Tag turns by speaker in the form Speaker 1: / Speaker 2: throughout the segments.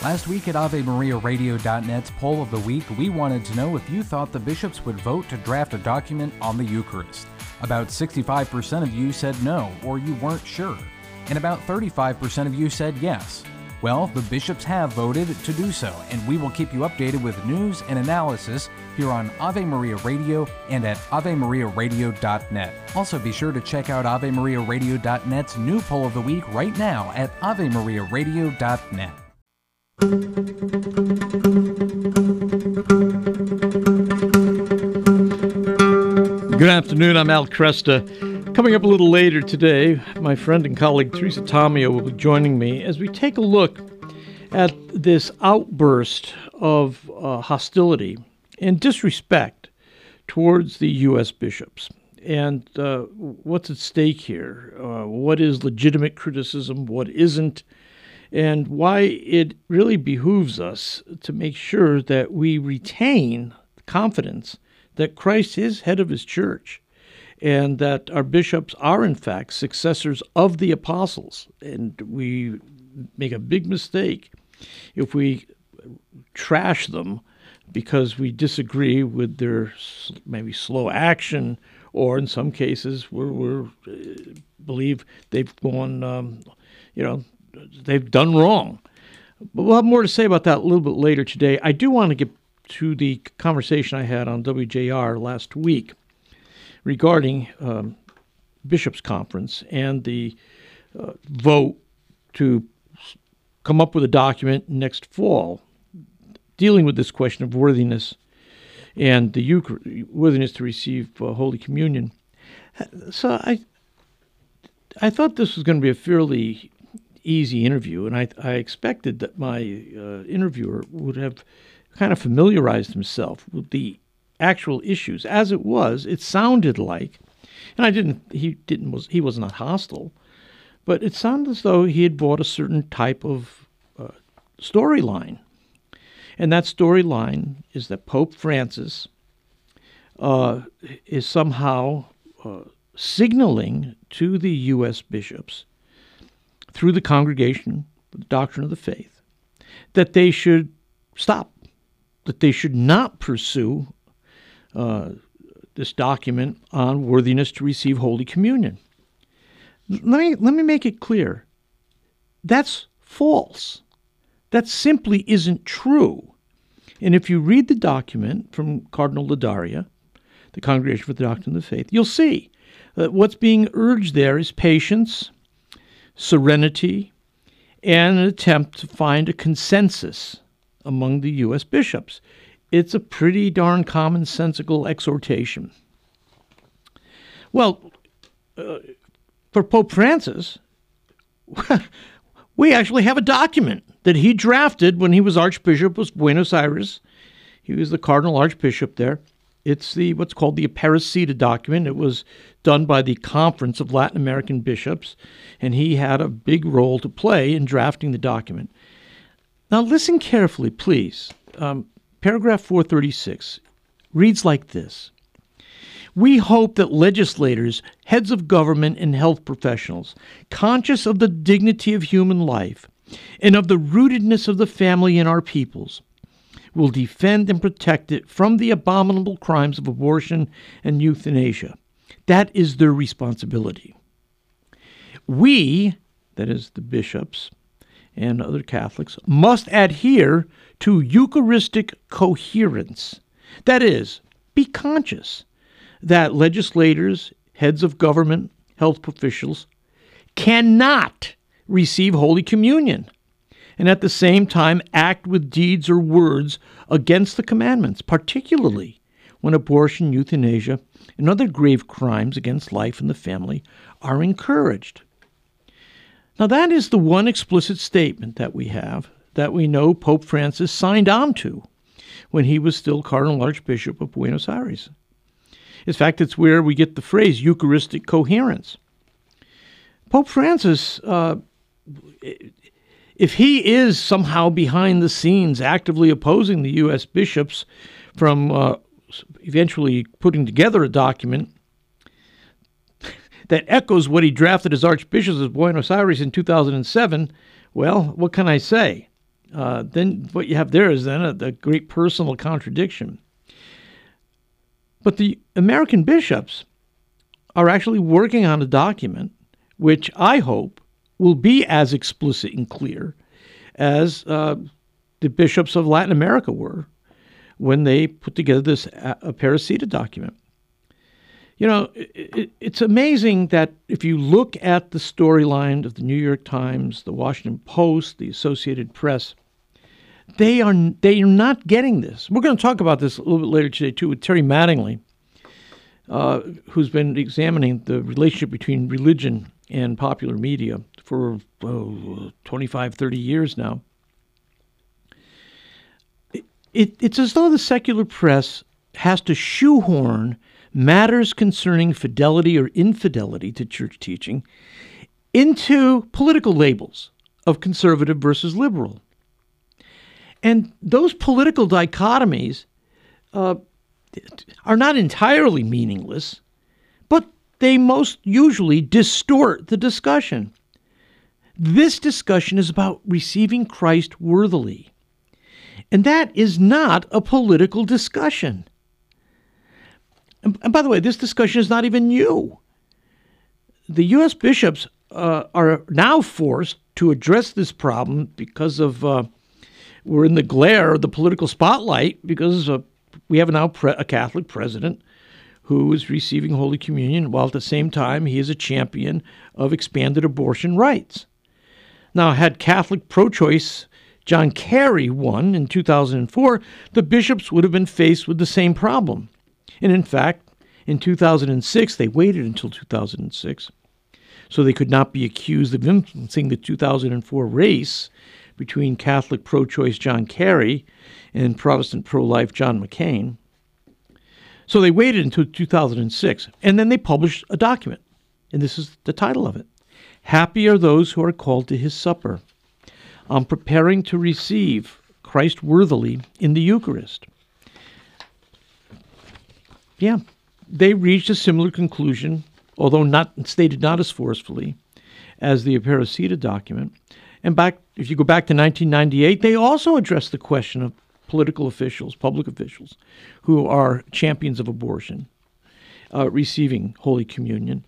Speaker 1: Last week at AveMariaRadio.net's poll of the week, we wanted to know if you thought the bishops would vote to draft a document on the Eucharist. About 65% of you said no, or you weren't sure, and about 35% of you said yes. Well, the bishops have voted to do so, and we will keep you updated with news and analysis here on Ave Maria Radio and at AveMariaRadio.net. Also, be sure to check out AveMariaRadio.net's new poll of the week right now at AveMariaRadio.net.
Speaker 2: Good afternoon. I'm Al Kresta. Coming up a little later today, my friend and colleague Teresa Tomeo will be joining me as we take a look at this outburst of uh, hostility and disrespect towards the U.S. bishops. And uh, what's at stake here? Uh, what is legitimate criticism? What isn't? And why it really behooves us to make sure that we retain confidence that Christ is head of his church and that our bishops are, in fact, successors of the apostles. And we make a big mistake if we trash them because we disagree with their maybe slow action, or in some cases, we're uh, believe they've gone, um, you know, they've done wrong. But we'll have more to say about that a little bit later today. I do want to get to the conversation I had on WJR last week regarding um, Bishops' Conference and the uh, vote to come up with a document next fall dealing with this question of worthiness and the Euchar- worthiness to receive uh, Holy Communion. So I, I thought this was going to be a fairly easy interview, and I, I expected that my uh, interviewer would have kind of familiarized himself with the actual issues. As it was, it sounded like, and I didn't, he didn't, was he was not hostile, but it sounded as though he had bought a certain type of uh, storyline. And that storyline is that Pope Francis uh, is somehow uh, signaling to the U.S. bishops through the congregation, the doctrine of the faith, that they should stop, that they should not pursue uh, this document on worthiness to receive Holy Communion. Let me, let me make it clear that's false. That simply isn't true. And if you read the document from Cardinal Ladaria, the Congregation for the Doctrine of the Faith, you'll see that what's being urged there is patience, serenity, and an attempt to find a consensus among the U.S. bishops. It's a pretty darn commonsensical exhortation. Well, uh, for Pope Francis, we actually have a document that he drafted when he was Archbishop of Buenos Aires. He was the Cardinal Archbishop there. It's the what's called the Aparecida document. It was done by the Conference of Latin American Bishops, and he had a big role to play in drafting the document. Now, listen carefully, please. Um, Paragraph 436 reads like this We hope that legislators, heads of government, and health professionals, conscious of the dignity of human life and of the rootedness of the family in our peoples, will defend and protect it from the abominable crimes of abortion and euthanasia. That is their responsibility. We, that is the bishops and other Catholics, must adhere to Eucharistic coherence. That is, be conscious that legislators, heads of government, health officials cannot receive Holy Communion and at the same time act with deeds or words against the commandments, particularly when abortion, euthanasia, and other grave crimes against life and the family are encouraged. Now, that is the one explicit statement that we have that we know Pope Francis signed on to when he was still Cardinal Archbishop of Buenos Aires. In fact, it's where we get the phrase Eucharistic coherence. Pope Francis, uh, if he is somehow behind the scenes actively opposing the U.S. bishops from uh, eventually putting together a document that echoes what he drafted as Archbishop of Buenos Aires in 2007, well, what can I say? uh, then what you have there is then a, a great personal contradiction. But the American bishops are actually working on a document which I hope will be as explicit and clear as uh, the bishops of Latin America were when they put together this Aparecida document. You know, it, it's amazing that if you look at the storyline of the New York Times, the Washington Post, the Associated Press, they are they are not getting this. We're going to talk about this a little bit later today too with Terry Mattingly, uh, who's been examining the relationship between religion and popular media for oh, 25, 30 years now. It, it, it's as though the secular press has to shoehorn matters concerning fidelity or infidelity to church teaching into political labels of conservative versus liberal. And those political dichotomies uh, are not entirely meaningless, but they most usually distort the discussion. This discussion is about receiving Christ worthily. And that is not a political discussion. And, and by the way, this discussion is not even new. The U.S. bishops uh, are now forced to address this problem because of uh, we're in the glare of the political spotlight because uh, we have now pre- a Catholic president who is receiving Holy Communion while at the same time he is a champion of expanded abortion rights. Now, had Catholic pro choice John Kerry won in 2004, the bishops would have been faced with the same problem. And in fact, in 2006, they waited until 2006 so they could not be accused of influencing the 2004 race between Catholic pro choice John Kerry and Protestant pro life John McCain. So they waited until 2006, and then they published a document. And this is the title of it Happy are those who are called to his supper. I'm preparing to receive Christ worthily in the Eucharist. Yeah, they reached a similar conclusion, although not stated not as forcefully as the Aparecida document. And back, if you go back to 1998, they also addressed the question of political officials, public officials, who are champions of abortion, uh, receiving Holy Communion.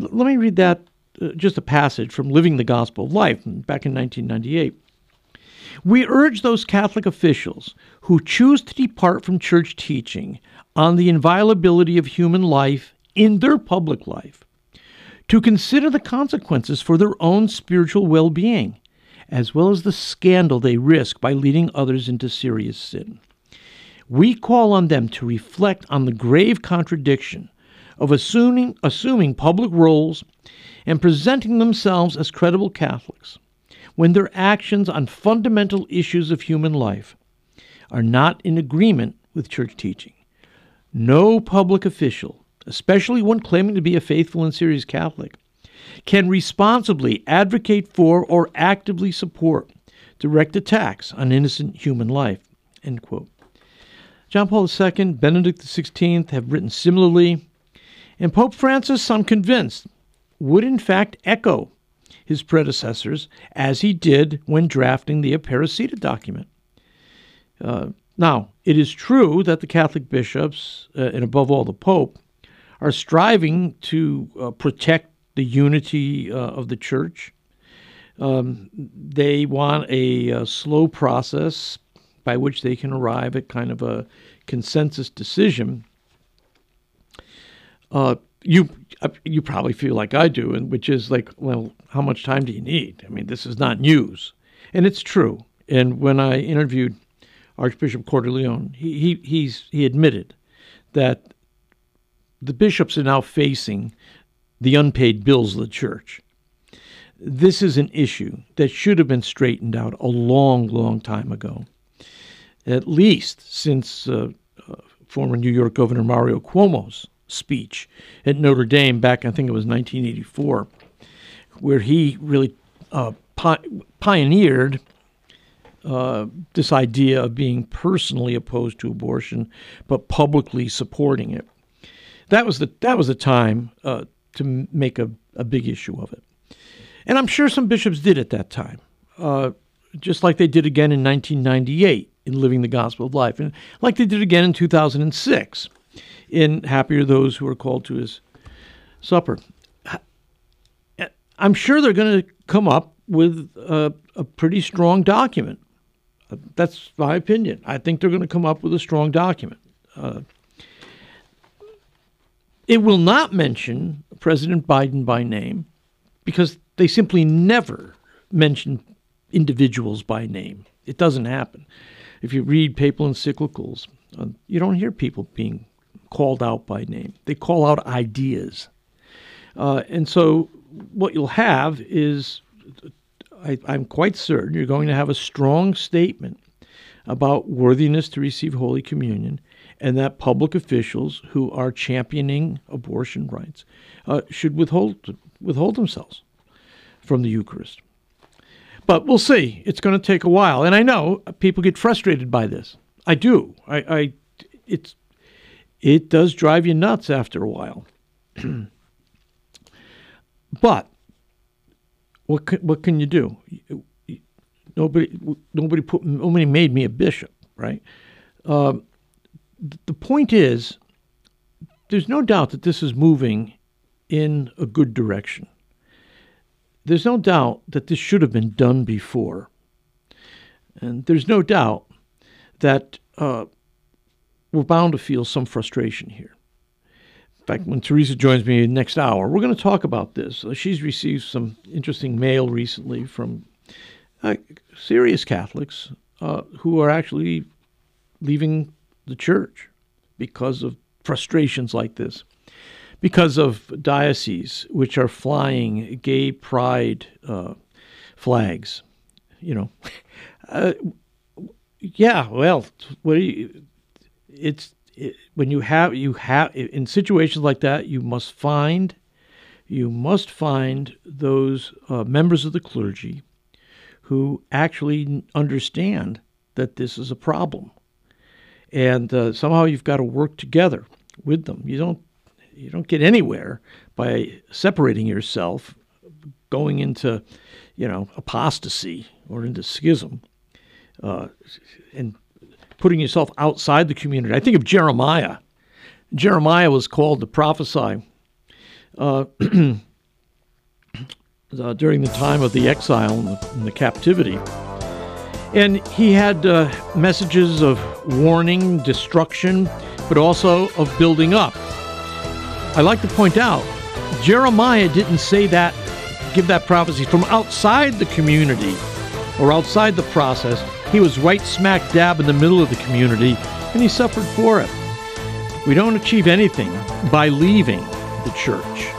Speaker 2: L- let me read that uh, just a passage from Living the Gospel of Life back in 1998. We urge those Catholic officials who choose to depart from church teaching on the inviolability of human life in their public life to consider the consequences for their own spiritual well being, as well as the scandal they risk by leading others into serious sin. We call on them to reflect on the grave contradiction of assuming, assuming public roles and presenting themselves as credible Catholics when their actions on fundamental issues of human life are not in agreement with church teaching. No public official, especially one claiming to be a faithful and serious Catholic, can responsibly advocate for or actively support direct attacks on innocent human life. End quote. John Paul II, Benedict XVI have written similarly, and Pope Francis, I'm convinced, would in fact echo his predecessors as he did when drafting the Aparecida document. Uh, now, it is true that the Catholic bishops, uh, and above all the Pope, are striving to uh, protect the unity uh, of the church. Um, they want a, a, slow process by which they can arrive at kind of a consensus decision. Uh, you uh, you probably feel like I do, and which is like, well, how much time do you need? I mean, this is not news, and it's true. And when I interviewed Archbishop Cordileone, he he he admitted that the bishops are now facing the unpaid bills of the church. This is an issue that should have been straightened out a long, long time ago. At least since uh, uh, former New York Governor Mario Cuomo's speech at Notre Dame back, I think it was 1984, where he really uh, pi- pioneered uh, this idea of being personally opposed to abortion, but publicly supporting it. That was the that was the time uh, to make a, a big issue of it, and I'm sure some bishops did at that time. Uh, just like they did again in 1998 in Living the Gospel of Life, and like they did again in 2006 in Happy Are Those Who Are Called to His Supper. I'm sure they're going to come up with a, a pretty strong document. That's my opinion. I think they're going to come up with a strong document. Uh, it will not mention President Biden by name because they simply never mention individuals by name. It doesn't happen. If you read papal encyclicals, uh, you don't hear people being called out by name. They call out ideas. Uh, and so what you'll have is, I, I'm quite certain, you're going to have a strong statement about worthiness to receive Holy Communion and that public officials who are championing abortion rights uh, should withhold withhold themselves from the Eucharist. But we'll see. It's going to take a while, and I know people get frustrated by this. I do. I, I it's it does drive you nuts after a while. but what can, what can you do? Nobody nobody put nobody made me a bishop, right? Um, the point is, there's no doubt that this is moving in a good direction. There's no doubt that this should have been done before. And there's no doubt that uh, we're bound to feel some frustration here. In fact, when Teresa joins me next hour, we're going to talk about this. Uh, she's received some interesting mail recently from uh, serious Catholics uh, who are actually leaving the church because of frustrations like this, because of dioceses which are flying gay pride uh, flags. You know, uh, yeah. Well, what do you? It's it, when you have you have in situations like that, you must find you must find those uh, members of the clergy who actually understand that this is a problem and uh, somehow you've got to work together with them. You don't you don't get anywhere by separating yourself, going into you know apostasy or into schism, uh, and putting yourself outside the community. I think of Jeremiah. Jeremiah was called to prophesy uh, uh during the time of the exile and the, and the captivity. And he had uh, messages of warning, destruction, but also of building up. I like to point out, Jeremiah didn't say that, give that prophecy from outside the community or outside the process. He was right smack dab in the middle of the community, and he suffered for it. We don't achieve anything by leaving the church.